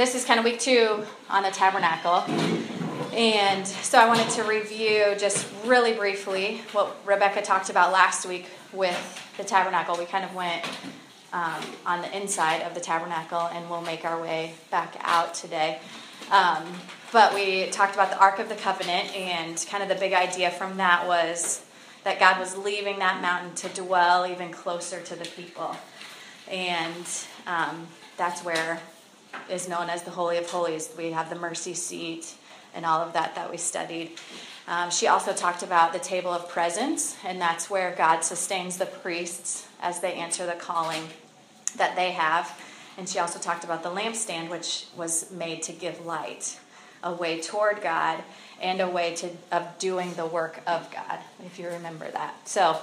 this is kind of week two on the tabernacle. And so I wanted to review just really briefly what Rebecca talked about last week with the tabernacle. We kind of went um, on the inside of the tabernacle, and we'll make our way back out today. Um, but we talked about the Ark of the Covenant, and kind of the big idea from that was that God was leaving that mountain to dwell even closer to the people. And um, that's where is known as the Holy of Holies. We have the mercy seat and all of that that we studied. Um, she also talked about the table of presence, and that's where God sustains the priests as they answer the calling that they have. And she also talked about the lampstand, which was made to give light, a way toward God, and a way to, of doing the work of God, if you remember that. So,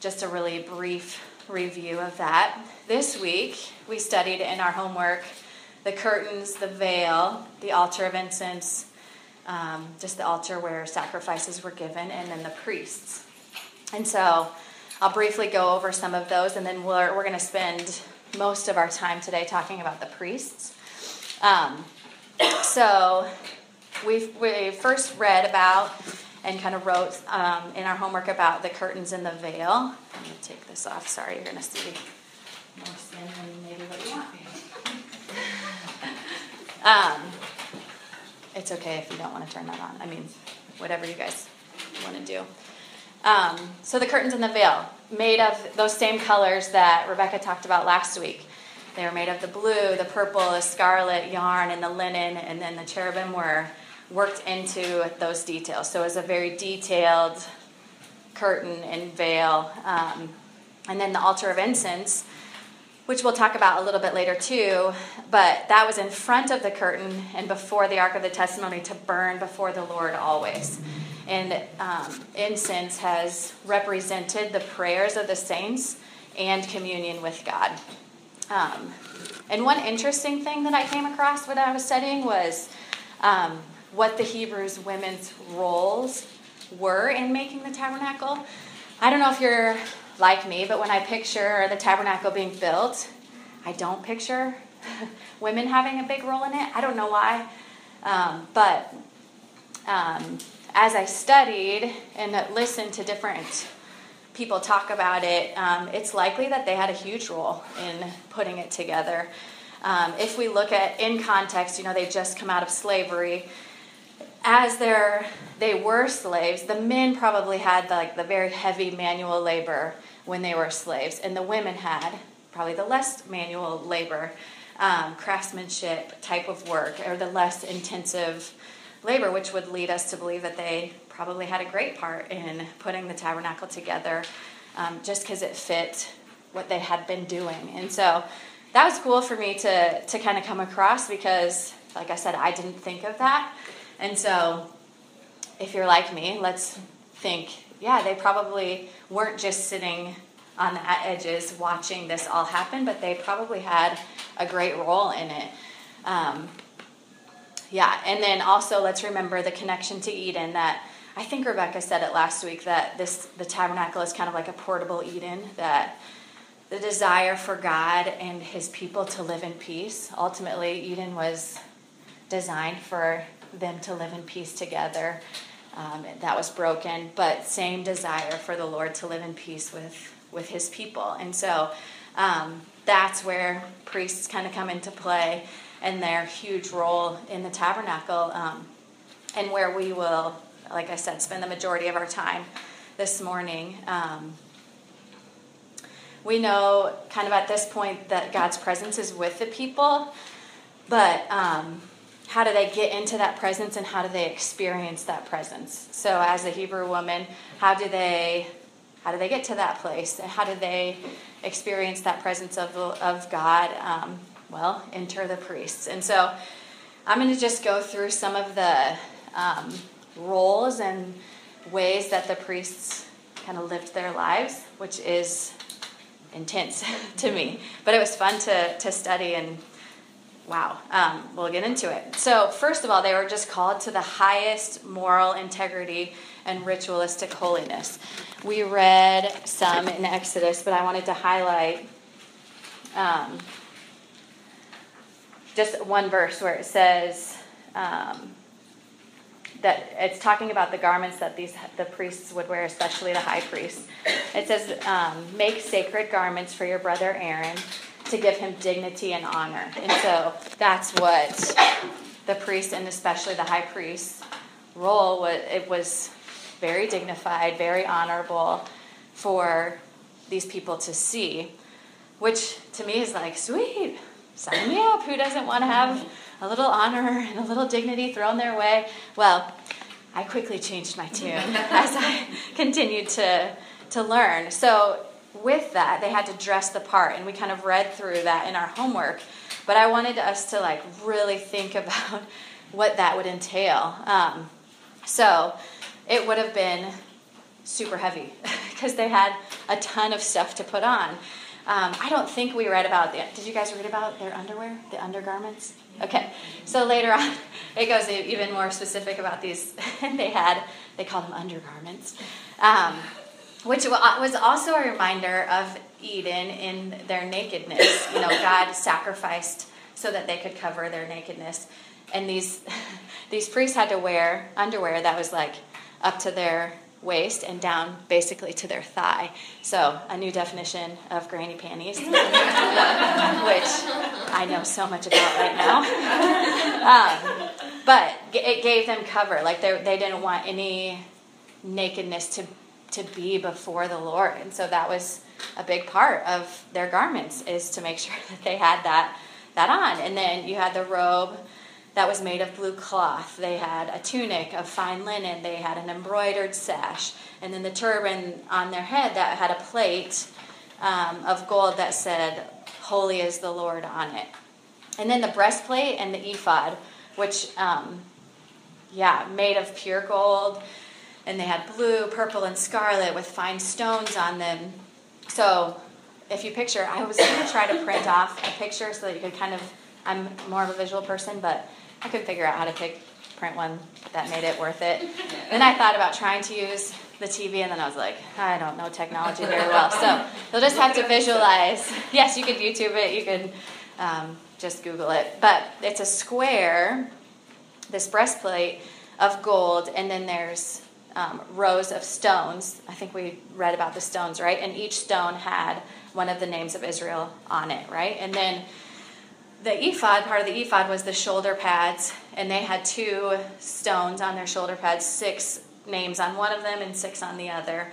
just a really brief review of that. This week, we studied in our homework the curtains, the veil, the altar of incense, um, just the altar where sacrifices were given, and then the priests. And so I'll briefly go over some of those, and then we're, we're going to spend most of our time today talking about the priests. Um, so we we first read about and kind of wrote um, in our homework about the curtains and the veil. Let me take this off. Sorry, you're going to see more sin than maybe what you want. Um, it's okay if you don't want to turn that on. I mean, whatever you guys want to do. Um, so the curtains and the veil, made of those same colors that Rebecca talked about last week. They were made of the blue, the purple, the scarlet yarn, and the linen, and then the cherubim were worked into those details. So it was a very detailed curtain and veil. Um, and then the altar of incense which we'll talk about a little bit later too. But that was in front of the curtain and before the Ark of the Testimony to burn before the Lord always. And um, incense has represented the prayers of the saints and communion with God. Um, and one interesting thing that I came across when I was studying was um, what the Hebrews women's roles were in making the tabernacle. I don't know if you're like me, but when I picture the tabernacle being built, I don't picture women having a big role in it. I don't know why. Um, but um, as I studied and listened to different people talk about it, um, it's likely that they had a huge role in putting it together. Um, if we look at in context, you know, they just come out of slavery. As they were slaves, the men probably had like the very heavy manual labor when they were slaves, and the women had probably the less manual labor, um, craftsmanship type of work, or the less intensive labor, which would lead us to believe that they probably had a great part in putting the tabernacle together um, just because it fit what they had been doing. And so that was cool for me to, to kind of come across because, like I said, I didn't think of that. And so if you're like me, let's think yeah, they probably weren't just sitting on the edges watching this all happen, but they probably had a great role in it. Um, yeah, and then also let's remember the connection to Eden that I think Rebecca said it last week that this the tabernacle is kind of like a portable Eden that the desire for God and his people to live in peace. Ultimately, Eden was designed for them to live in peace together um, that was broken, but same desire for the Lord to live in peace with, with his people. And so um, that's where priests kind of come into play and their huge role in the tabernacle, um, and where we will, like I said, spend the majority of our time this morning. Um, we know kind of at this point that God's presence is with the people, but um, how do they get into that presence and how do they experience that presence? So as a hebrew woman how do they how do they get to that place? And how do they experience that presence of, of god um, well enter the priests? And so i'm going to just go through some of the um, roles and ways that the priests kind of lived their lives which is intense to me. But it was fun to, to study and Wow. Um, we'll get into it. So, first of all, they were just called to the highest moral integrity and ritualistic holiness. We read some in Exodus, but I wanted to highlight um, just one verse where it says um, that it's talking about the garments that these the priests would wear, especially the high priest. It says, um, "Make sacred garments for your brother Aaron." To give him dignity and honor. And so that's what the priest and especially the high priest's role was. It was very dignified, very honorable for these people to see, which to me is like, sweet, sign me up. Who doesn't want to have a little honor and a little dignity thrown their way? Well, I quickly changed my tune as I continued to, to learn. So, with that, they had to dress the part, and we kind of read through that in our homework. But I wanted us to like really think about what that would entail. Um, so, it would have been super heavy because they had a ton of stuff to put on. Um, I don't think we read about the. Did you guys read about their underwear, the undergarments? Okay, so later on, it goes even more specific about these. they had, they called them undergarments, um, which was also a reminder of Eden in their nakedness. You know, God sacrificed so that they could cover their nakedness, and these these priests had to wear underwear that was like up to their waist and down basically to their thigh. So, a new definition of granny panties, which I know so much about right now. Um, but it gave them cover. Like, they, they didn't want any nakedness to, to be before the Lord. And so, that was a big part of their garments, is to make sure that they had that, that on. And then you had the robe that was made of blue cloth. They had a tunic of fine linen. They had an embroidered sash. And then the turban on their head that had a plate um, of gold that said, Holy is the Lord on it. And then the breastplate and the ephod, which, um, yeah, made of pure gold. And they had blue, purple, and scarlet with fine stones on them. So if you picture, I was going to try to print off a picture so that you could kind of, I'm more of a visual person, but I couldn't figure out how to pick print one that made it worth it. Then I thought about trying to use the TV, and then I was like, I don't know technology very well. So you'll just have to visualize. Yes, you could YouTube it, you could um, just Google it. But it's a square, this breastplate of gold, and then there's um, rows of stones. I think we read about the stones, right? And each stone had one of the names of Israel on it, right? And then the ephod, part of the ephod was the shoulder pads, and they had two stones on their shoulder pads, six names on one of them and six on the other,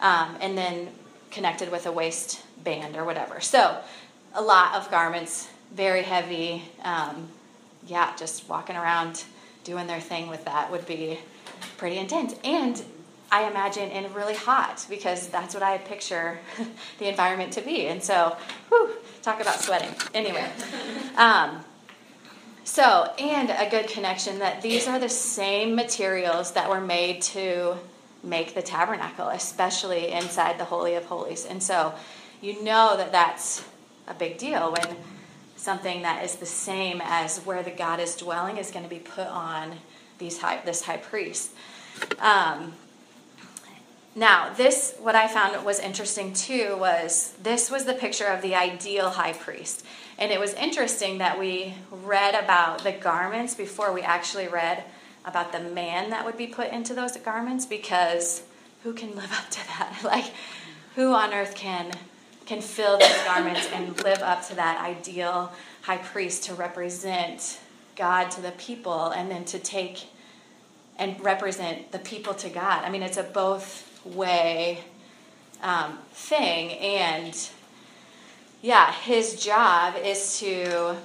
um, and then connected with a waistband or whatever. So, a lot of garments, very heavy. Um, yeah, just walking around doing their thing with that would be pretty intense. And I imagine and really hot because that's what I picture the environment to be. And so, whew, talk about sweating. Anyway, um, so and a good connection that these are the same materials that were made to make the tabernacle, especially inside the holy of holies. And so, you know that that's a big deal when something that is the same as where the God is dwelling is going to be put on these high, this high priest. Um, now, this, what I found was interesting too, was this was the picture of the ideal high priest. And it was interesting that we read about the garments before we actually read about the man that would be put into those garments because who can live up to that? Like, who on earth can can fill those garments and live up to that ideal high priest to represent God to the people and then to take and represent the people to God. I mean, it's a both way um, thing. And yeah, his job is to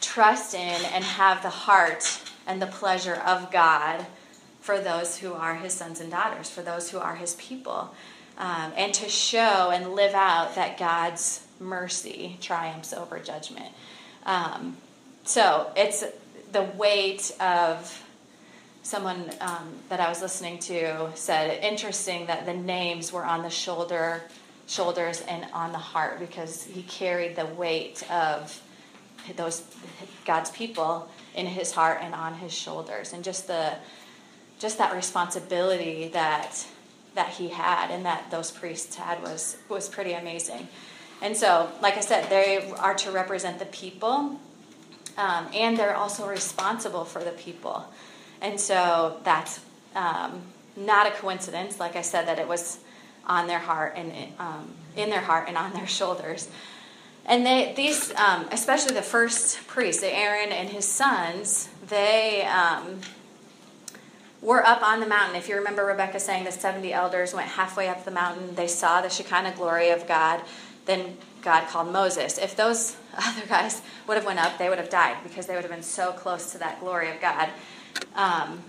trust in and have the heart and the pleasure of God for those who are his sons and daughters, for those who are his people, um, and to show and live out that God's mercy triumphs over judgment. Um, so it's the weight of someone um, that I was listening to said interesting that the names were on the shoulder, shoulders, and on the heart because he carried the weight of those God's people in his heart and on his shoulders, and just the just that responsibility that that he had and that those priests had was was pretty amazing. And so, like I said, they are to represent the people um, and they're also responsible for the people. And so that's um, not a coincidence, like I said, that it was on their heart and um, in their heart and on their shoulders. And they, these, um, especially the first priest, Aaron and his sons, they um, were up on the mountain. If you remember Rebecca saying the 70 elders went halfway up the mountain, they saw the Shekinah glory of God. Then God called Moses. If those other guys would have went up, they would have died because they would have been so close to that glory of God. Um,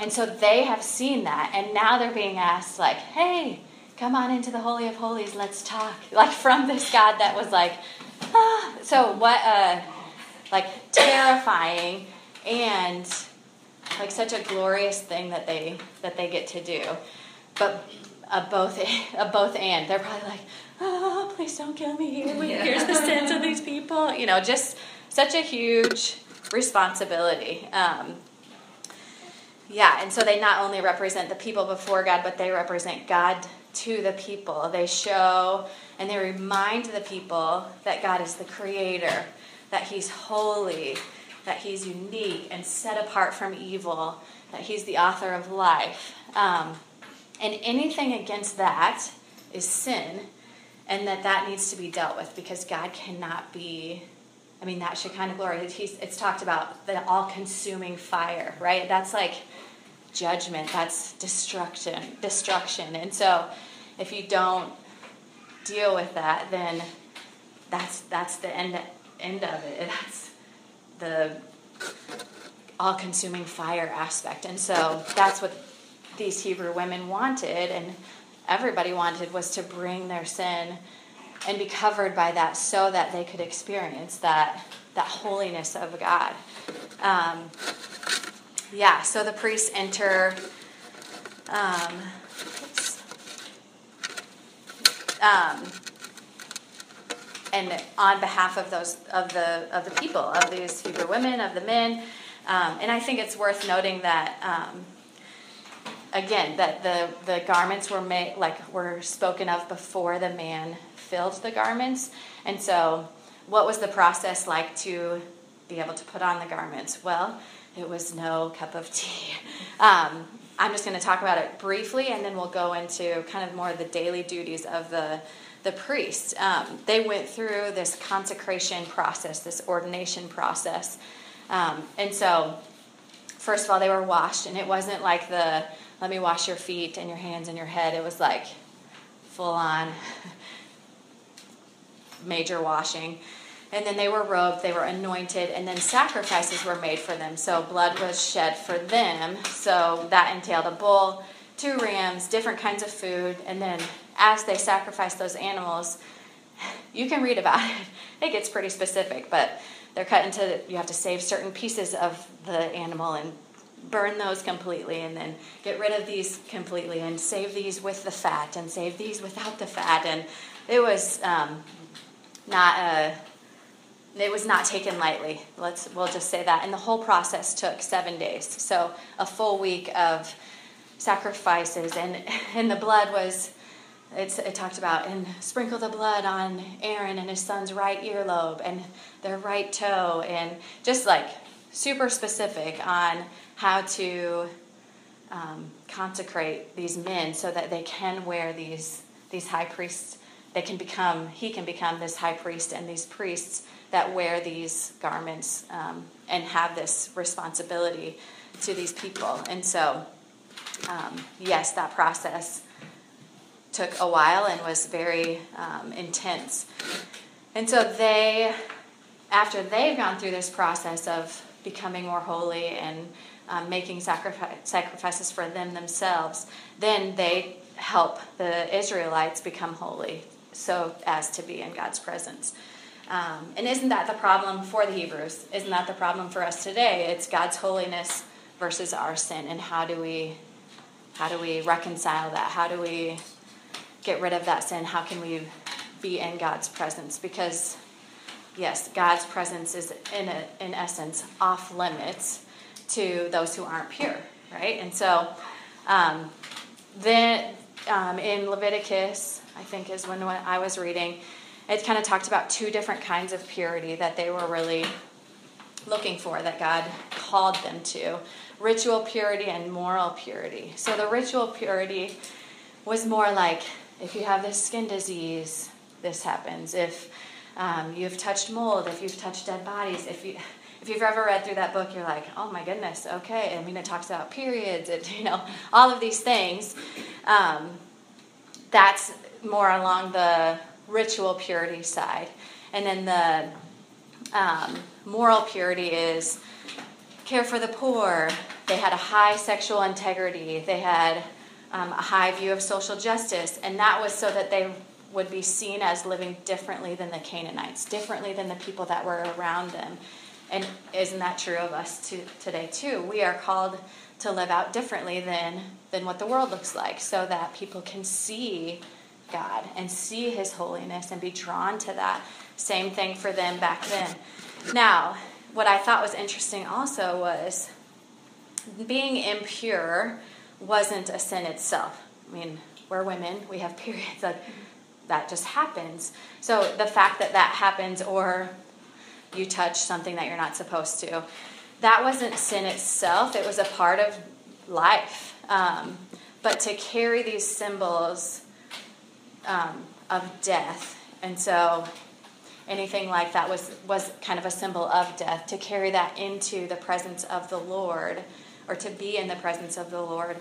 and so they have seen that, and now they're being asked, like, hey, come on into the Holy of Holies, let's talk. Like, from this God that was like, ah. So, what a, like, terrifying and, like, such a glorious thing that they, that they get to do. But a both, a both and. They're probably like, oh, please don't kill me. Here's the sins of these people. You know, just such a huge responsibility. Um, yeah, and so they not only represent the people before God, but they represent God to the people. They show and they remind the people that God is the creator, that He's holy, that He's unique and set apart from evil, that He's the author of life. Um, and anything against that is sin, and that that needs to be dealt with because God cannot be. I mean, that Shekinah glory. He's, it's talked about the all-consuming fire, right? That's like judgment. That's destruction. Destruction. And so, if you don't deal with that, then that's that's the end end of it. That's the all-consuming fire aspect. And so that's what these Hebrew women wanted, and everybody wanted was to bring their sin and be covered by that, so that they could experience that that holiness of God. Um, yeah, so the priests enter. Um, um, and on behalf of those of the of the people of these Hebrew women of the men, um, and I think it's worth noting that um, again that the the garments were made like were spoken of before the man filled the garments, and so what was the process like to be able to put on the garments? Well, it was no cup of tea. Um, I'm just going to talk about it briefly, and then we'll go into kind of more of the daily duties of the the priest. Um, they went through this consecration process, this ordination process, um, and so first of all, they were washed, and it wasn't like the let me wash your feet and your hands and your head. It was like full on major washing and then they were robed, they were anointed, and then sacrifices were made for them. So blood was shed for them. So that entailed a bull, two rams, different kinds of food, and then as they sacrificed those animals, you can read about it. It gets pretty specific, but they're cut into you have to save certain pieces of the animal and burn those completely and then get rid of these completely and save these with the fat and save these without the fat and it was um, not a it was not taken lightly. Let's we'll just say that. And the whole process took seven days. So a full week of sacrifices and and the blood was it's, it talked about and sprinkle the blood on Aaron and his son's right earlobe and their right toe and just like super specific on how to um, consecrate these men so that they can wear these these high priests they can become he can become this high priest and these priests that wear these garments um, and have this responsibility to these people. And so, um, yes, that process took a while and was very um, intense. And so, they, after they've gone through this process of becoming more holy and um, making sacrifice, sacrifices for them themselves, then they help the Israelites become holy so as to be in God's presence. Um, and isn't that the problem for the Hebrews? Isn't that the problem for us today? It's God's holiness versus our sin, and how do we how do we reconcile that? How do we get rid of that sin? How can we be in God's presence? Because yes, God's presence is in a, in essence off limits to those who aren't pure, right? And so um, then um, in Leviticus, I think is when, when I was reading it kind of talked about two different kinds of purity that they were really looking for that God called them to ritual purity and moral purity. So the ritual purity was more like if you have this skin disease, this happens. If um, you've touched mold, if you've touched dead bodies, if you if you've ever read through that book, you're like, oh my goodness, okay. I mean, it talks about periods, it, you know, all of these things. Um, that's more along the ritual purity side. And then the um, moral purity is care for the poor. They had a high sexual integrity. They had um, a high view of social justice. And that was so that they would be seen as living differently than the Canaanites, differently than the people that were around them. And isn't that true of us too, today, too? We are called to live out differently than, than what the world looks like so that people can see God and see His holiness and be drawn to that. Same thing for them back then. Now, what I thought was interesting also was being impure wasn't a sin itself. I mean, we're women, we have periods, like, that just happens. So the fact that that happens, or you touch something that you're not supposed to. That wasn't sin itself, it was a part of life. Um, but to carry these symbols um, of death, and so anything like that was, was kind of a symbol of death, to carry that into the presence of the Lord, or to be in the presence of the Lord,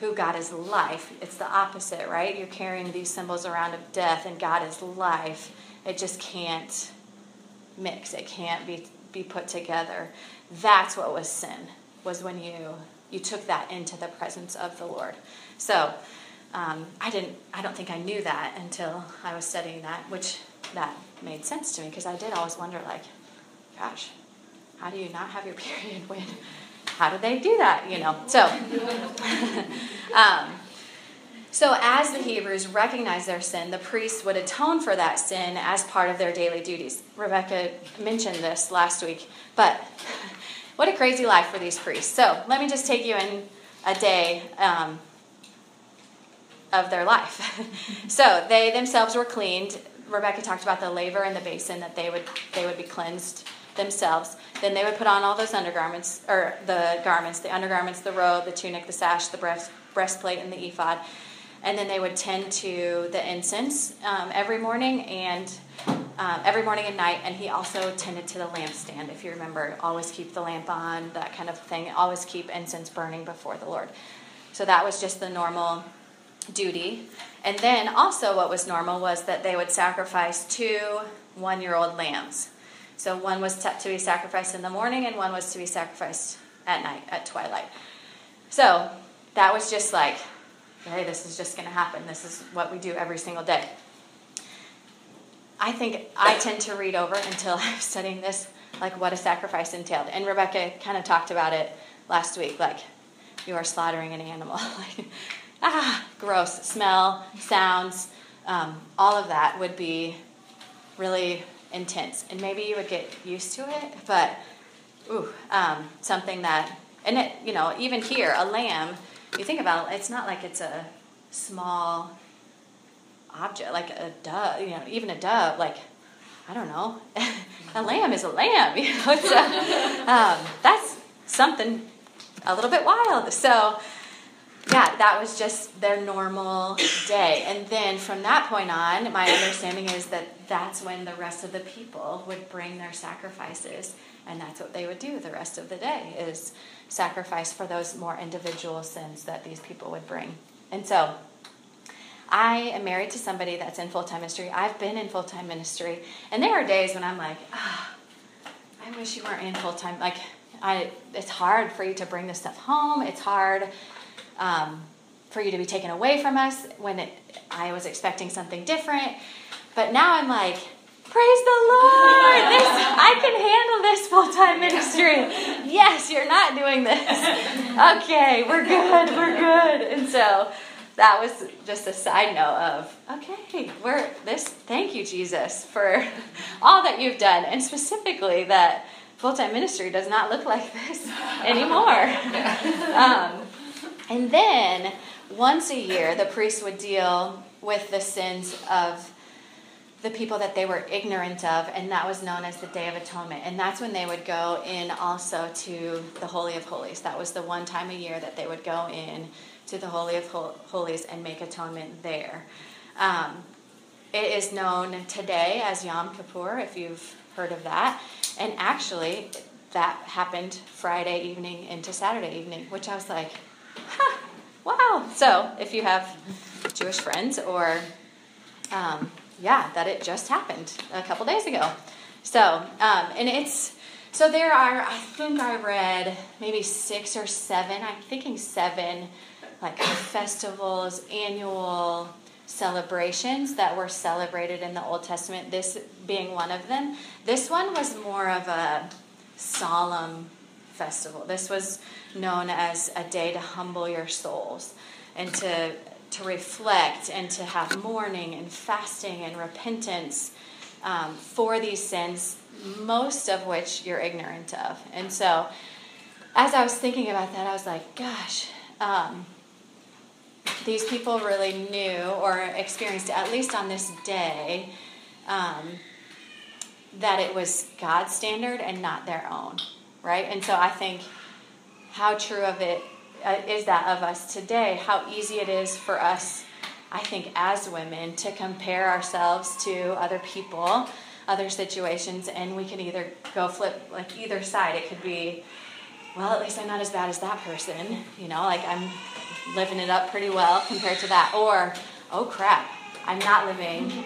who God is life. It's the opposite, right? You're carrying these symbols around of death, and God is life. It just can't mix. It can't be be put together. That's what was sin. Was when you you took that into the presence of the Lord. So um, I didn't. I don't think I knew that until I was studying that, which that made sense to me because I did always wonder, like, gosh, how do you not have your period when? How did they do that? You know. So. um, so, as the Hebrews recognized their sin, the priests would atone for that sin as part of their daily duties. Rebecca mentioned this last week, but what a crazy life for these priests. So, let me just take you in a day um, of their life. so, they themselves were cleaned. Rebecca talked about the laver and the basin that they would they would be cleansed themselves. Then they would put on all those undergarments or the garments, the undergarments, the robe, the tunic, the sash, the breast, breastplate, and the ephod and then they would tend to the incense um, every morning and um, every morning and night. And he also tended to the lampstand if you remember. Always keep the lamp on that kind of thing. Always keep incense burning before the lord. So that was just the normal duty. And then also what was normal was that they would sacrifice two one year old lambs. So one was to be sacrificed in the morning and one was to be sacrificed at night at twilight. So that was just like hey, this is just going to happen. This is what we do every single day. I think I tend to read over until I'm studying this, like what a sacrifice entailed. And Rebecca kind of talked about it last week, like you are slaughtering an animal. like, ah, gross. Smell, sounds, um, all of that would be really intense. And maybe you would get used to it, but ooh, um, something that, and it, you know, even here, a lamb you think about it, it's not like it's a small object, like a dove, you know, even a dove, like, I don't know, a lamb is a lamb, you know, so um, that's something a little bit wild. So, yeah, that was just their normal day. And then from that point on, my understanding is that that's when the rest of the people would bring their sacrifices. And that's what they would do the rest of the day is sacrifice for those more individual sins that these people would bring. And so I am married to somebody that's in full time ministry. I've been in full time ministry. And there are days when I'm like, oh, I wish you weren't in full time. Like, I, it's hard for you to bring this stuff home. It's hard um, for you to be taken away from us when it, I was expecting something different. But now I'm like, praise the Lord. This, I can handle this full time ministry. Yes, you're not doing this. Okay, we're good. We're good. And so that was just a side note of okay, we're this. Thank you, Jesus, for all that you've done, and specifically that full time ministry does not look like this anymore. Um, and then once a year, the priest would deal with the sins of the people that they were ignorant of, and that was known as the Day of Atonement. And that's when they would go in also to the Holy of Holies. That was the one time a year that they would go in to the Holy of Holies and make atonement there. Um, it is known today as Yom Kippur, if you've heard of that. And actually, that happened Friday evening into Saturday evening, which I was like, wow. So if you have Jewish friends or um, yeah, that it just happened a couple days ago. So, um, and it's, so there are, I think I read maybe six or seven, I'm thinking seven, like festivals, annual celebrations that were celebrated in the Old Testament, this being one of them. This one was more of a solemn festival. This was known as a day to humble your souls and to to reflect and to have mourning and fasting and repentance um, for these sins, most of which you're ignorant of. And so, as I was thinking about that, I was like, gosh, um, these people really knew or experienced, at least on this day, um, that it was God's standard and not their own, right? And so I think how true of it uh, is that of us today, how easy it is for us, I think, as women, to compare ourselves to other people, other situations, and we can either go flip like either side. It could be, well, at least I'm not as bad as that person, you know, like I'm living it up pretty well compared to that, or oh crap, I'm not living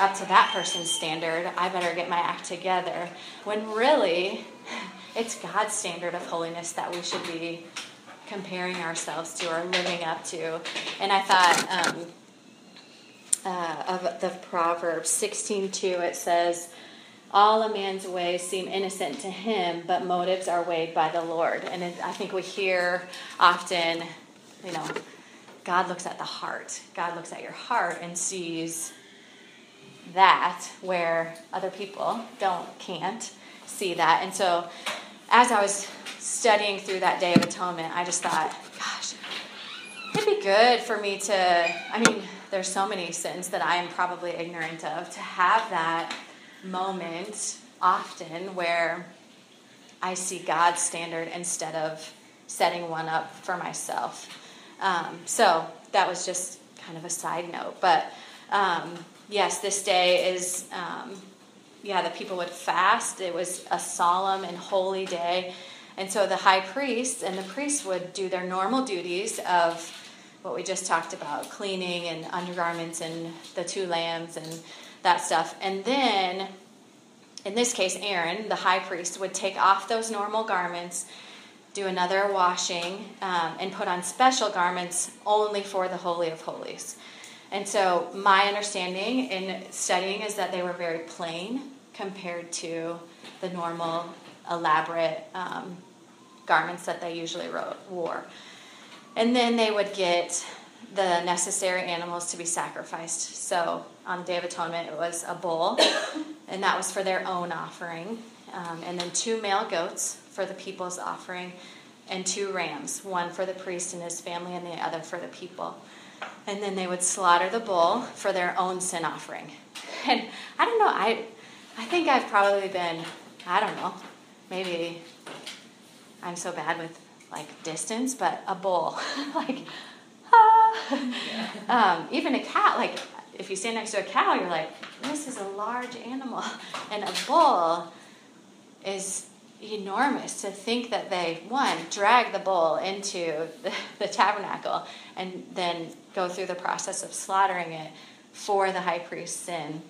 up to that person's standard. I better get my act together. When really, it's God's standard of holiness that we should be comparing ourselves to or living up to. And I thought um, uh, of the Proverbs 16:2. It says, "All a man's ways seem innocent to him, but motives are weighed by the Lord." And it, I think we hear often, you know, God looks at the heart. God looks at your heart and sees that where other people don't can't see that. And so as I was studying through that Day of Atonement, I just thought, gosh, it'd be good for me to, I mean, there's so many sins that I am probably ignorant of, to have that moment often where I see God's standard instead of setting one up for myself. Um, so that was just kind of a side note. But um, yes, this day is, um, yeah, the people would fast. It was a solemn and holy day. And so the high priests and the priests would do their normal duties of what we just talked about cleaning and undergarments and the two lambs and that stuff. And then, in this case, Aaron, the high priest, would take off those normal garments, do another washing, um, and put on special garments only for the Holy of Holies. And so, my understanding in studying is that they were very plain compared to the normal, elaborate um, garments that they usually wore. And then they would get the necessary animals to be sacrificed. So on the Day of Atonement, it was a bull, and that was for their own offering. Um, and then two male goats for the people's offering, and two rams, one for the priest and his family, and the other for the people. And then they would slaughter the bull for their own sin offering. And I don't know, I, I think I've probably been, I don't know, maybe I'm so bad with like distance, but a bull, like, ah. um, even a cat, like if you stand next to a cow, you're like, this is a large animal, and a bull is enormous to think that they one drag the bull into the, the tabernacle and then go through the process of slaughtering it for the high priest's sin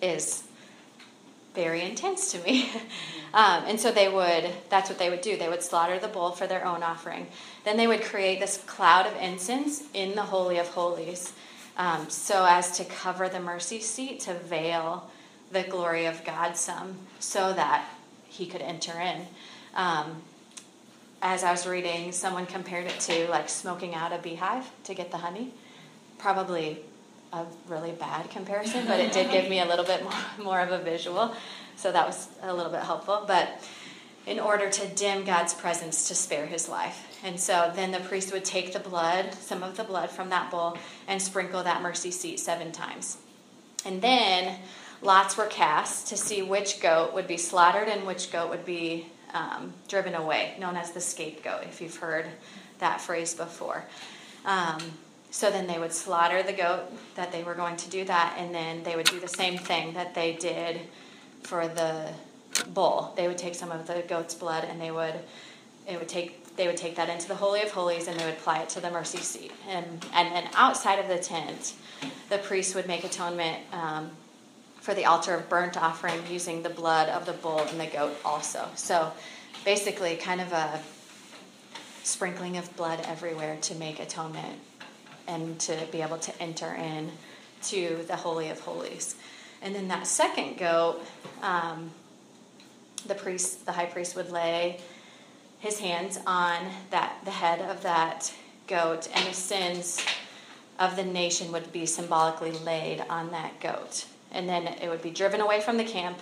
is very intense to me. um, and so they would, that's what they would do. They would slaughter the bull for their own offering. Then they would create this cloud of incense in the Holy of Holies um, so as to cover the mercy seat, to veil the glory of God some, so that he could enter in. Um, as I was reading, someone compared it to like smoking out a beehive to get the honey. Probably a really bad comparison, but it did give me a little bit more, more of a visual. So that was a little bit helpful. But in order to dim God's presence to spare his life. And so then the priest would take the blood, some of the blood from that bowl, and sprinkle that mercy seat seven times. And then lots were cast to see which goat would be slaughtered and which goat would be um, driven away, known as the scapegoat, if you've heard that phrase before. Um, so then they would slaughter the goat that they were going to do that, and then they would do the same thing that they did for the bull. They would take some of the goat's blood and they would it would take they would take that into the holy of holies and they would apply it to the mercy seat. And and then outside of the tent, the priest would make atonement um, for the altar of burnt offering using the blood of the bull and the goat also. So basically, kind of a sprinkling of blood everywhere to make atonement and to be able to enter in to the holy of holies. And then that second goat, um, the priest, the high priest, would lay his hands on that the head of that goat, and the sins of the nation would be symbolically laid on that goat. And then it would be driven away from the camp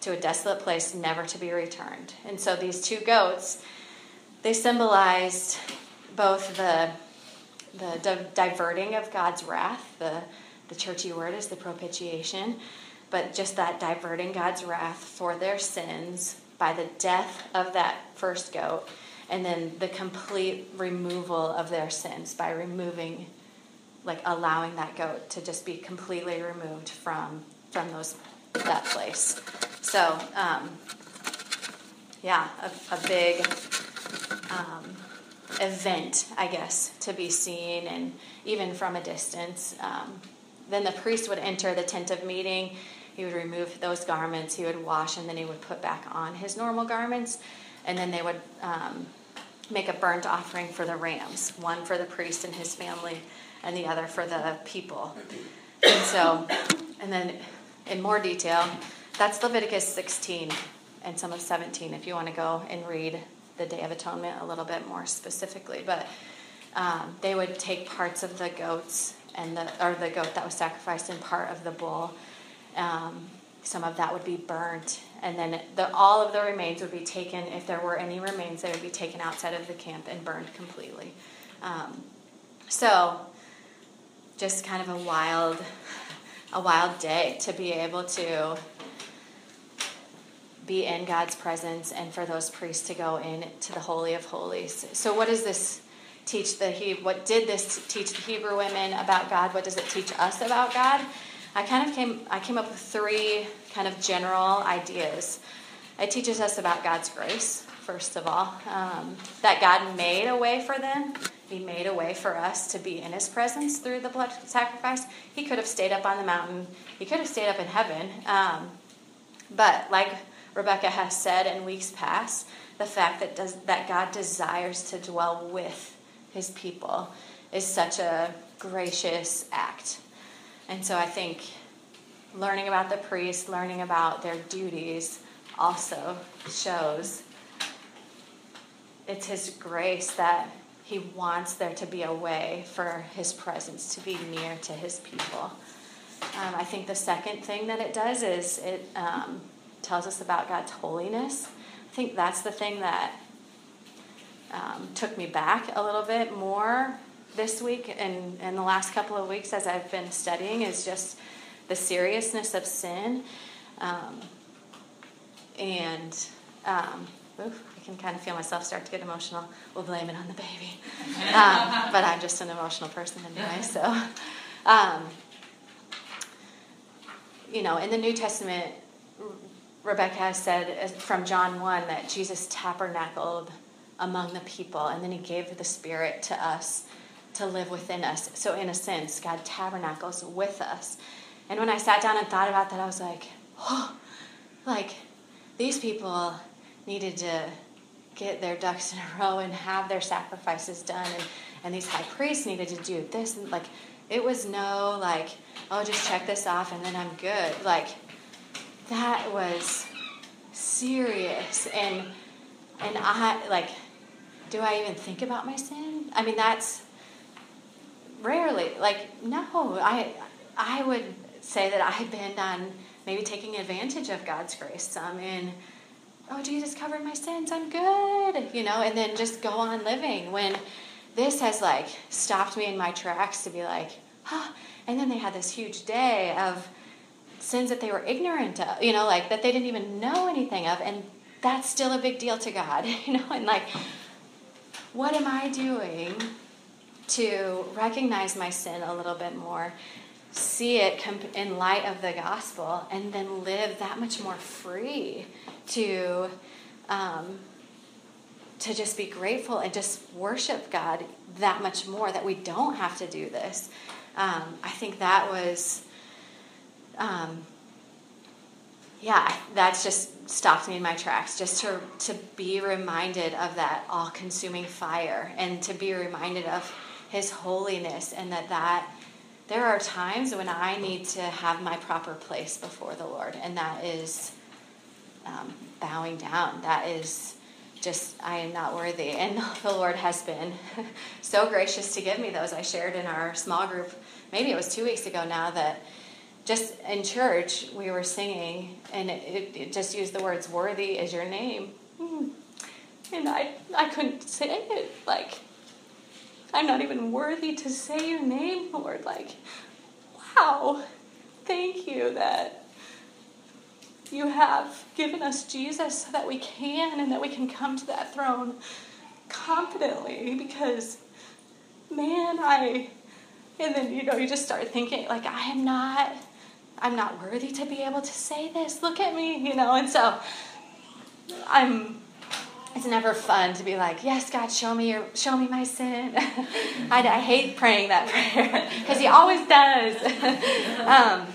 to a desolate place, never to be returned. And so these two goats, they symbolized both the the di- diverting of God's wrath, the the churchy word is the propitiation, but just that diverting God's wrath for their sins by the death of that first goat, and then the complete removal of their sins by removing, like allowing that goat to just be completely removed from from those that place. So, um, yeah, a, a big um, event, I guess, to be seen, and even from a distance. Um, then the priest would enter the tent of meeting he would remove those garments, he would wash, and then he would put back on his normal garments. And then they would um, make a burnt offering for the rams one for the priest and his family, and the other for the people. And so, and then in more detail, that's Leviticus 16 and some of 17 if you want to go and read the Day of Atonement a little bit more specifically. But um, they would take parts of the goats and the or the goat that was sacrificed and part of the bull um, some of that would be burnt, and then the, all of the remains would be taken. If there were any remains, they would be taken outside of the camp and burned completely. Um, so, just kind of a wild, a wild day to be able to be in God's presence and for those priests to go in to the holy of holies. So, what does this teach the he? What did this teach the Hebrew women about God? What does it teach us about God? I kind of came I came up with three kind of general ideas. It teaches us about God's grace, first of all, um, that God made a way for them. He made a way for us to be in His presence through the blood sacrifice. He could have stayed up on the mountain. He could have stayed up in heaven. Um, but like Rebecca has said in weeks past, the fact that does, that God desires to dwell with His people is such a gracious act. And so I think learning about the priests, learning about their duties, also shows it's His grace that He wants there to be a way for His presence to be near to His people. Um, I think the second thing that it does is it um, tells us about God's holiness. I think that's the thing that um, took me back a little bit more this week and, and the last couple of weeks as I've been studying is just the seriousness of sin. Um, and um, oof, I can kind of feel myself start to get emotional. We'll blame it on the baby. Um, but I'm just an emotional person anyway. So, um, you know, in the New Testament, Rebecca has said from John 1 that Jesus tabernacled among the people and then he gave the Spirit to us to live within us. So, in a sense, God tabernacles with us. And when I sat down and thought about that, I was like, oh, like these people needed to get their ducks in a row and have their sacrifices done. And, and these high priests needed to do this. And like, it was no, like, oh, just check this off and then I'm good. Like, that was serious. And, and I, like, do I even think about my sin? I mean, that's rarely like no i i would say that i've been on maybe taking advantage of god's grace some in oh jesus covered my sins? I'm good. You know and then just go on living when this has like stopped me in my tracks to be like huh. And then they had this huge day of sins that they were ignorant of, you know, like that they didn't even know anything of. And that's still a big deal to God, you know, and like, what am I doing to recognize my sin a little bit more, see it in light of the gospel, and then live that much more free to um, to just be grateful and just worship God that much more that we don't have to do this. Um, I think that was, um, yeah, that's just stopped me in my tracks. Just to to be reminded of that all-consuming fire, and to be reminded of His holiness, and that that there are times when I need to have my proper place before the Lord, and that is um, bowing down. That is just I am not worthy. And the Lord has been so gracious to give me those. I shared in our small group, maybe it was two weeks ago now, that just in church we were singing, and it, it just used the words "worthy is your name," hmm. and I I couldn't say it like I'm not even worthy to say your name, Lord. Like, wow, thank you that you have given us Jesus so that we can and that we can come to that throne confidently because, man, I. And then, you know, you just start thinking, like, I am not. I'm not worthy to be able to say this. Look at me, you know. And so I'm it's never fun to be like, yes, God, show me your, show me my sin. I, I, hate praying that prayer because He always does. um,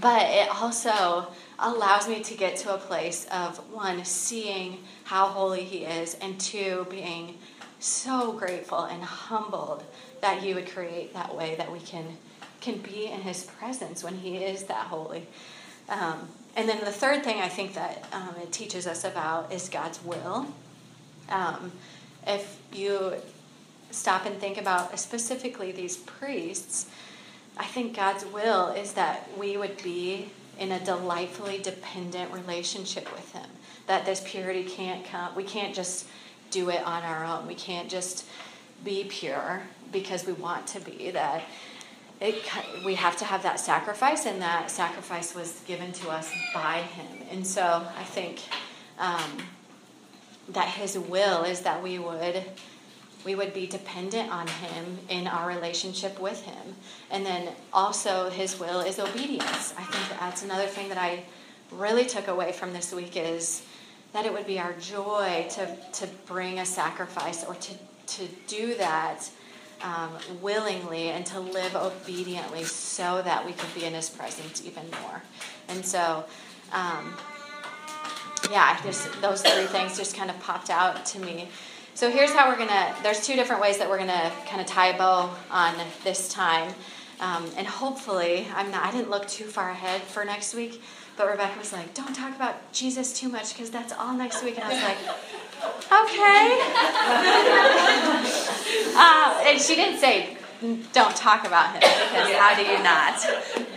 but it also allows me to get to a place of one, seeing how holy He is, and two, being so grateful and humbled that He would create that way that we can can be in His presence when He is that holy. Um, and then the third thing I think that um, it teaches us about is God's will. Um, if you stop and think about specifically these priests, I think God's will is that we would be in a delightfully dependent relationship with Him. That this purity can't come, we can't just do it on our own. We can't just be pure because we want to be. That it, we have to have that sacrifice, and that sacrifice was given to us by Him. And so I think um, that His will is that we would we would be dependent on him in our relationship with him. And then also his will is obedience. I think that's another thing that I really took away from this week is that it would be our joy to, to bring a sacrifice or to, to do that um, willingly and to live obediently so that we could be in his presence even more. And so, um, yeah, just those three things just kind of popped out to me. So here's how we're to, there's two different ways that we're to kind of tie a bow on this time. Um, and hopefully, I'm not, I didn't look too far ahead for next week, but Rebecca was like, don't talk about Jesus too much because that's all next week. And I was like, okay. uh, and she didn't say, don't talk about him because how do you not?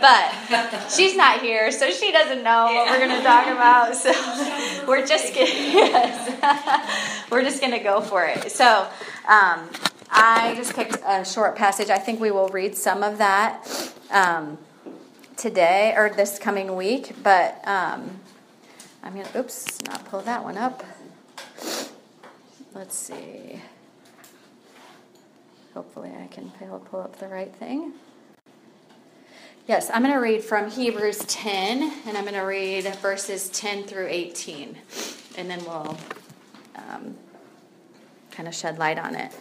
But she's not here, so she doesn't know what we're going to talk about. So we're just gonna, yes, we're just going to go for it. So um, I just picked a short passage. I think we will read some of that um, today or this coming week. But um, I'm going to, oops, not pull that one up. Let's see. Hopefully, I can pull up the right thing. Yes, I'm going to read from Hebrews 10, and I'm going to read verses 10 through 18, and then we'll um, kind of shed light on it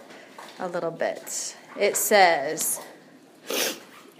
a little bit. It says,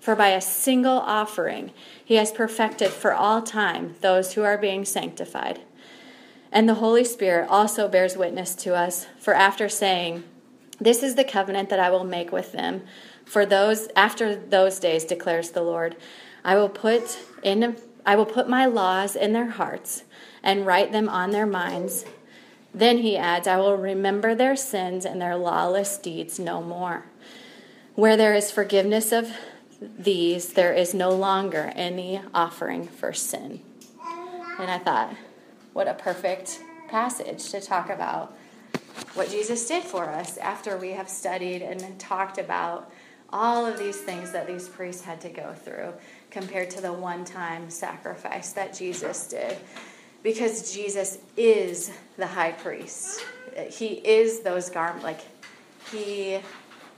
For by a single offering he has perfected for all time those who are being sanctified. And the Holy Spirit also bears witness to us, for after saying, This is the covenant that I will make with them, for those after those days declares the Lord, I will put in I will put my laws in their hearts and write them on their minds. Then he adds, I will remember their sins and their lawless deeds no more. Where there is forgiveness of these, there is no longer any offering for sin. And I thought, what a perfect passage to talk about what Jesus did for us after we have studied and talked about all of these things that these priests had to go through compared to the one time sacrifice that Jesus did. Because Jesus is the high priest. He is those garments, like, he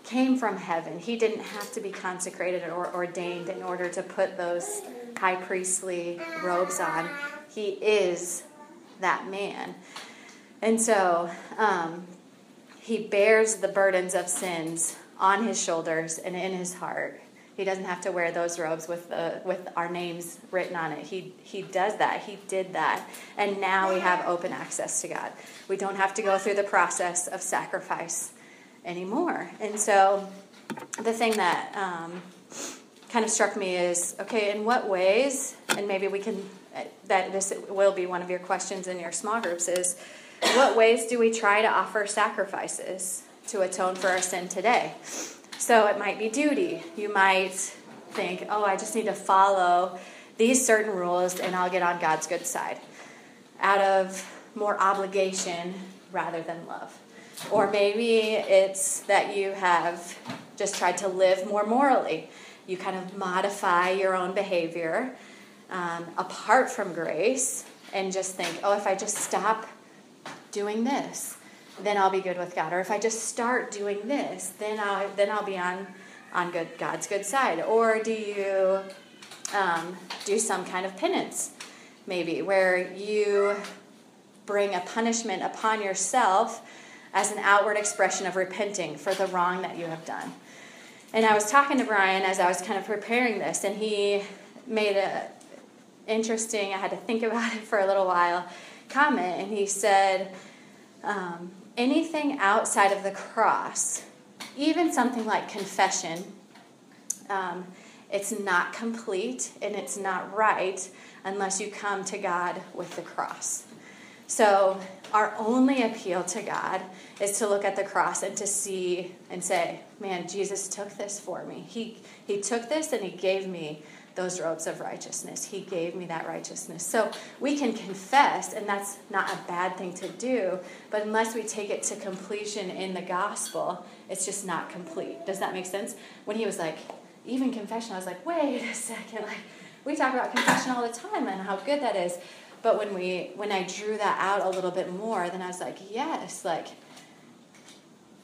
came from heaven. He didn't have to be consecrated or ordained in order to put those high priestly robes on. He is that man. And so um, he bears the burdens of sins on his shoulders and in his heart. He doesn't have to wear those robes with the with our names written on it. He he does that. He did that. And now we have open access to God. We don't have to go through the process of sacrifice anymore. And so the thing that um, kind of struck me is okay, in what ways, and maybe we can, that this will be one of your questions in your small groups, is what ways do we try to offer sacrifices to atone for our sin today? So it might be duty. You might think, oh, I just need to follow these certain rules and I'll get on God's good side out of more obligation rather than love. Or maybe it's that you have just tried to live more morally. You kind of modify your own behavior um, apart from grace and just think, oh, if I just stop doing this, then I'll be good with God. Or if I just start doing this, then I'll then I'll be on on good God's good side. Or do you um, do some kind of penance, maybe where you bring a punishment upon yourself as an outward expression of repenting for the wrong that you have done. And I was talking to Brian as I was kind of preparing this, and he made a interesting. I had to think about it for a little while. Comment, and he said, um, anything outside of the cross, even something like confession, um, it's not complete and it's not right unless you come to God with the cross. So, our only appeal to God is to look at the cross and to see and say, Man, Jesus took this for me. He, he took this and He gave me those robes of righteousness. He gave me that righteousness. So we can confess, and that's not a bad thing to do, but unless we take it to completion in the gospel, it's just not complete. Does that make sense? When he was like, even confession, I was like, wait a second. Like, we talk about confession all the time and how good that is. But when we when I drew that out a little bit more, then I was like, yes, like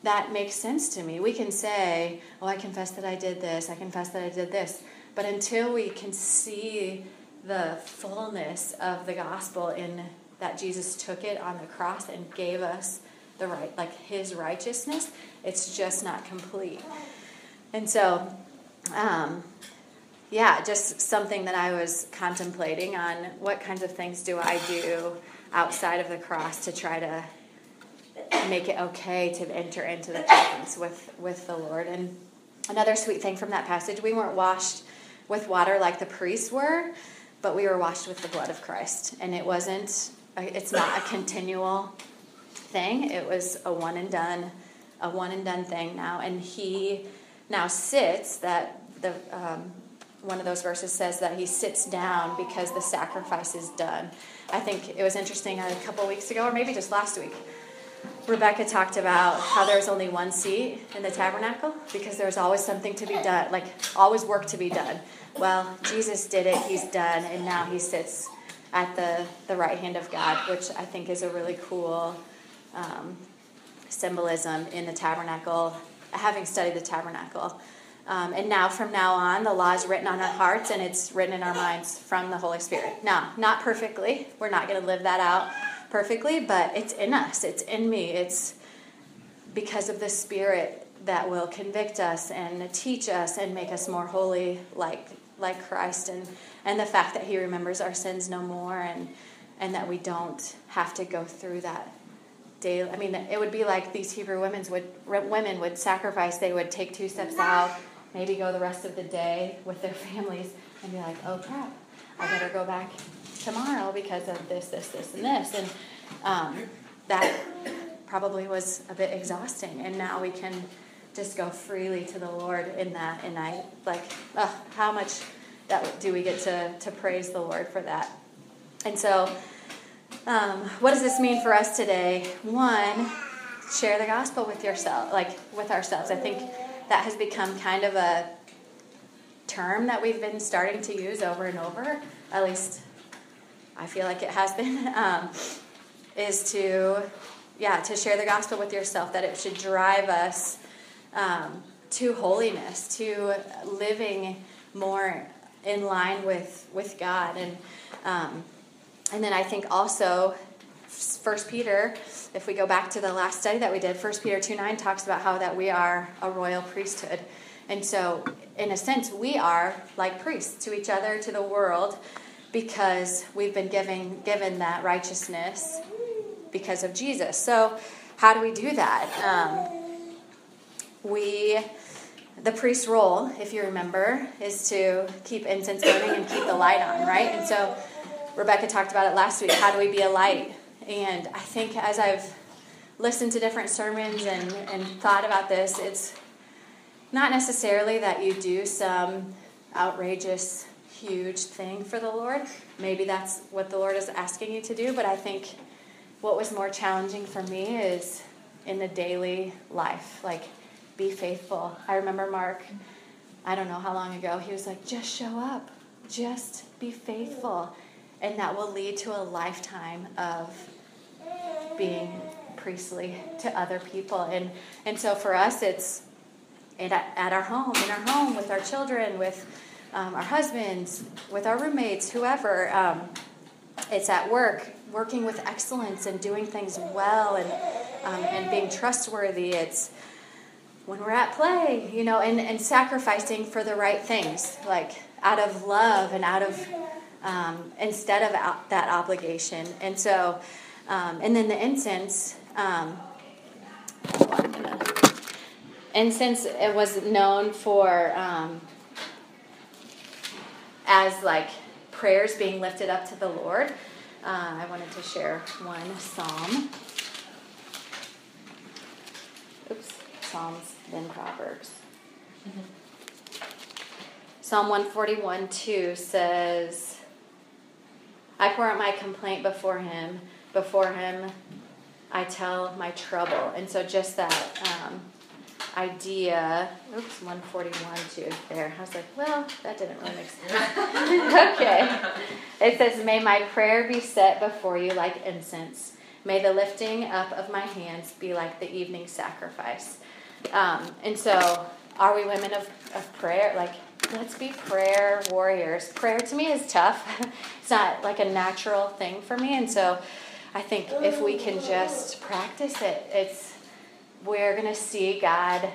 that makes sense to me. We can say, oh, I confess that I did this, I confess that I did this but until we can see the fullness of the gospel in that Jesus took it on the cross and gave us the right, like his righteousness, it's just not complete. And so, um, yeah, just something that I was contemplating on what kinds of things do I do outside of the cross to try to make it okay to enter into the presence with, with the Lord. And another sweet thing from that passage, we weren't washed with water like the priests were, but we were washed with the blood of Christ. And it wasn't, it's not a continual thing. It was a one and done, a one and done thing now. And he now sits that the, um, one of those verses says that he sits down because the sacrifice is done. I think it was interesting a couple weeks ago, or maybe just last week. Rebecca talked about how there's only one seat in the tabernacle because there's always something to be done, like always work to be done. Well, Jesus did it, he's done, and now he sits at the, the right hand of God, which I think is a really cool um, symbolism in the tabernacle, having studied the tabernacle. Um, and now, from now on, the law is written on our hearts and it's written in our minds from the Holy Spirit. Now, not perfectly. We're not going to live that out perfectly, but it's in us, it's in me. It's because of the Spirit that will convict us and teach us and make us more holy like like Christ and and the fact that he remembers our sins no more and and that we don't have to go through that daily I mean it would be like these Hebrew women would women would sacrifice they would take two steps out maybe go the rest of the day with their families and be like oh crap I better go back tomorrow because of this, this, this, and this. And um, that probably was a bit exhausting. And now we can just go freely to the Lord in that. And I like, how much that do we get to, to praise the Lord for that? And so, um, what does this mean for us today? One, share the gospel with yourself, like with ourselves. I think that has become kind of a term that we've been starting to use over and over. At least I feel like it has been. Um, is to, yeah, to share the gospel with yourself. That it should drive us um, to holiness, to living more in line with with God, and um, and then I think also First Peter, if we go back to the last study that we did, First Peter two nine talks about how that we are a royal priesthood, and so in a sense we are like priests to each other, to the world, because we've been given given that righteousness because of Jesus. So how do we do that? Um, we the priest's role, if you remember, is to keep incense burning and keep the light on, right? And so Rebecca talked about it last week. How do we be a light? And I think as I've listened to different sermons and, and thought about this, it's not necessarily that you do some outrageous, huge thing for the Lord. Maybe that's what the Lord is asking you to do, but I think what was more challenging for me is in the daily life. Like, be faithful. I remember Mark, I don't know how long ago, he was like, just show up, just be faithful. And that will lead to a lifetime of being priestly to other people. And, and so for us, it's at, at our home, in our home, with our children, with um, our husbands, with our roommates, whoever. Um, it's at work, working with excellence and doing things well and, um, and being trustworthy. It's when we're at play, you know, and, and sacrificing for the right things, like out of love and out of, um, instead of that obligation. And so, um, and then the incense, um, incense it was known for um, as like prayers being lifted up to the Lord. Uh, I wanted to share one psalm. Oops, Psalms, then Proverbs. Mm-hmm. Psalm 141 2 says, I pour out my complaint before him. Before him, I tell my trouble. And so, just that um, idea. Oops, 141 too there. I was like, well, that didn't really make sense. okay. It says, May my prayer be set before you like incense. May the lifting up of my hands be like the evening sacrifice. Um, and so, are we women of, of prayer? Like, let's be prayer warriors. Prayer to me is tough. it's not like a natural thing for me. And so, I think if we can just practice it, it's we're going to see God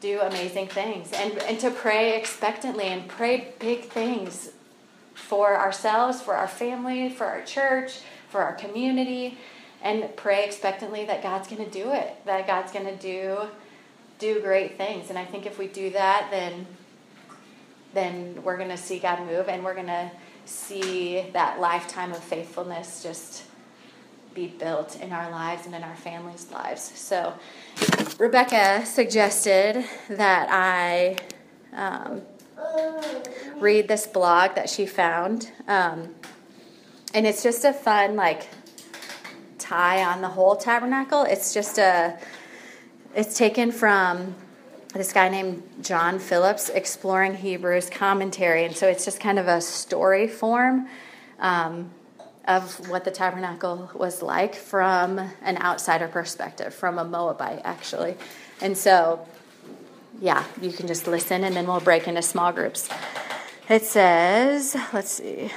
do amazing things and, and to pray expectantly and pray big things for ourselves, for our family, for our church, for our community, and pray expectantly that God's going to do it, that God's going to do do great things. And I think if we do that, then then we're going to see God move and we're going to see that lifetime of faithfulness just be built in our lives and in our families' lives. So, Rebecca suggested that I um, read this blog that she found. Um, and it's just a fun, like, tie on the whole tabernacle. It's just a, it's taken from this guy named John Phillips, Exploring Hebrews commentary. And so it's just kind of a story form. Um, of what the tabernacle was like from an outsider perspective, from a Moabite, actually. And so, yeah, you can just listen and then we'll break into small groups. It says, let's see.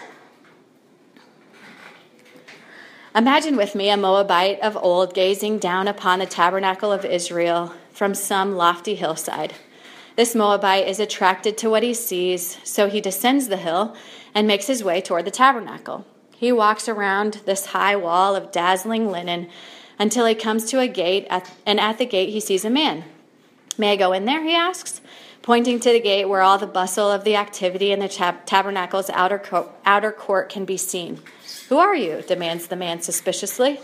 Imagine with me a Moabite of old gazing down upon the tabernacle of Israel from some lofty hillside. This Moabite is attracted to what he sees, so he descends the hill and makes his way toward the tabernacle. He walks around this high wall of dazzling linen until he comes to a gate, and at the gate he sees a man. May I go in there? He asks. pointing to the gate where all the bustle of the activity in the tab- tabernacle's outer, co- outer court can be seen. Who are you? demands the man suspiciously.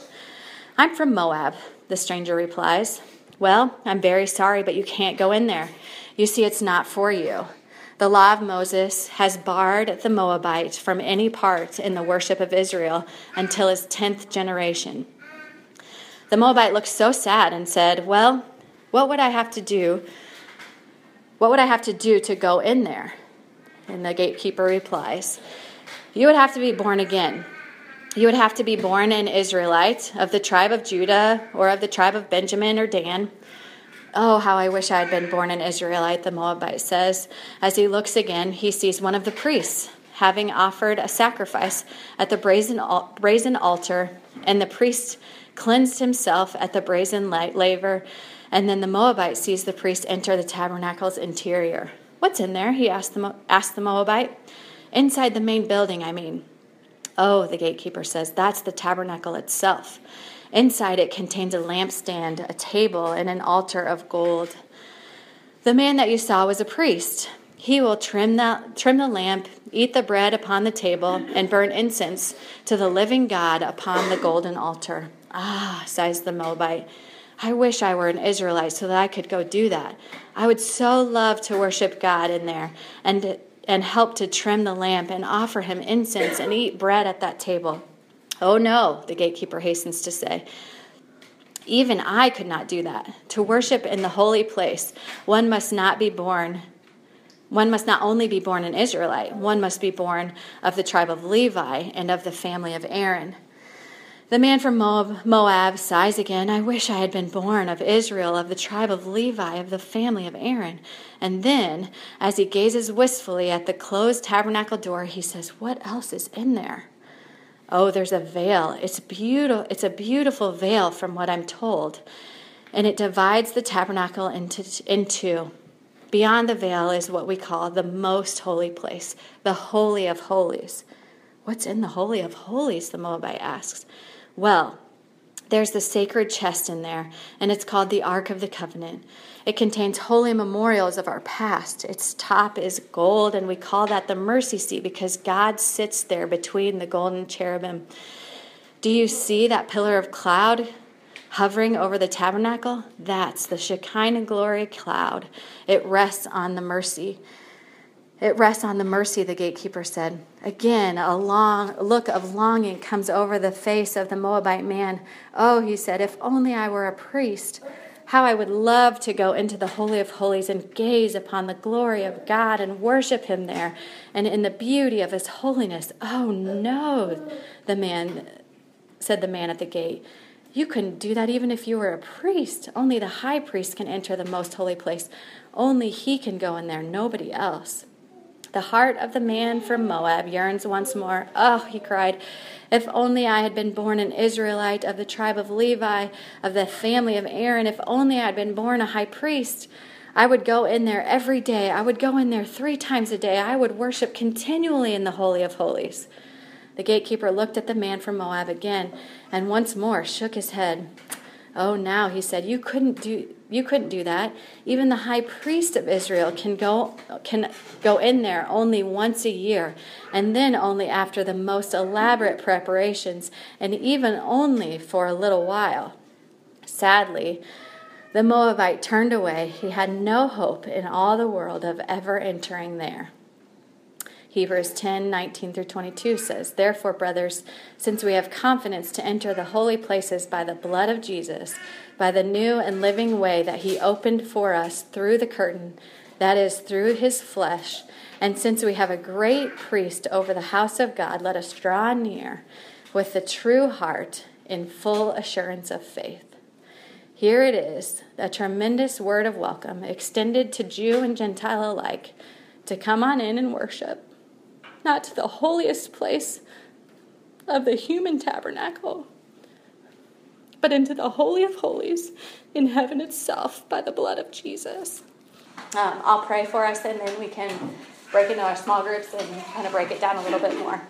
I'm from Moab, the stranger replies. Well, I'm very sorry, but you can't go in there. You see, it's not for you. The law of Moses has barred the Moabite from any part in the worship of Israel until his 10th generation. The Moabite looked so sad and said, Well, what would I have to do? What would I have to do to go in there? And the gatekeeper replies, You would have to be born again. You would have to be born an Israelite of the tribe of Judah or of the tribe of Benjamin or Dan. Oh, how I wish I had been born an Israelite, the Moabite says. As he looks again, he sees one of the priests having offered a sacrifice at the brazen, brazen altar, and the priest cleansed himself at the brazen laver. And then the Moabite sees the priest enter the tabernacle's interior. What's in there? He asked the, asked the Moabite. Inside the main building, I mean. Oh, the gatekeeper says, that's the tabernacle itself. Inside it contains a lampstand, a table, and an altar of gold. The man that you saw was a priest. He will trim the, trim the lamp, eat the bread upon the table, and burn incense to the living God upon the golden altar. Ah, sighs the Moabite. I wish I were an Israelite so that I could go do that. I would so love to worship God in there and and help to trim the lamp and offer him incense and eat bread at that table. Oh no, the gatekeeper hastens to say. Even I could not do that. To worship in the holy place, one must not be born. One must not only be born an Israelite, one must be born of the tribe of Levi and of the family of Aaron. The man from Moab, Moab, sighs again, I wish I had been born of Israel, of the tribe of Levi, of the family of Aaron. And then, as he gazes wistfully at the closed tabernacle door, he says, What else is in there? Oh, there's a veil. It's beautiful. It's a beautiful veil from what I'm told. And it divides the tabernacle into, into beyond the veil is what we call the most holy place, the holy of holies. What's in the holy of holies? The Moabite asks. Well, there's the sacred chest in there, and it's called the Ark of the Covenant. It contains holy memorials of our past. Its top is gold, and we call that the mercy seat because God sits there between the golden cherubim. Do you see that pillar of cloud hovering over the tabernacle? That's the Shekinah glory cloud. It rests on the mercy it rests on the mercy, the gatekeeper said. Again, a long look of longing comes over the face of the Moabite man. Oh, he said, if only I were a priest. How I would love to go into the Holy of Holies and gaze upon the glory of God and worship Him there and in the beauty of His holiness. Oh, no, the man said the man at the gate. You couldn't do that even if you were a priest. Only the high priest can enter the most holy place. Only he can go in there, nobody else. The heart of the man from Moab yearns once more. Oh, he cried, if only I had been born an Israelite of the tribe of Levi, of the family of Aaron, if only I had been born a high priest. I would go in there every day. I would go in there three times a day. I would worship continually in the Holy of Holies. The gatekeeper looked at the man from Moab again and once more shook his head. Oh, now, he said, you couldn't do you couldn't do that. Even the high priest of Israel can go can go in there only once a year, and then only after the most elaborate preparations, and even only for a little while. Sadly, the Moabite turned away. He had no hope in all the world of ever entering there. Hebrews 10 19 through 22 says, Therefore, brothers, since we have confidence to enter the holy places by the blood of Jesus, by the new and living way that he opened for us through the curtain, that is, through his flesh, and since we have a great priest over the house of God, let us draw near with the true heart in full assurance of faith. Here it is, a tremendous word of welcome extended to Jew and Gentile alike to come on in and worship not to the holiest place of the human tabernacle, but into the Holy of Holies in heaven itself by the blood of Jesus. Um, I'll pray for us and then we can break into our small groups and kind of break it down a little bit more.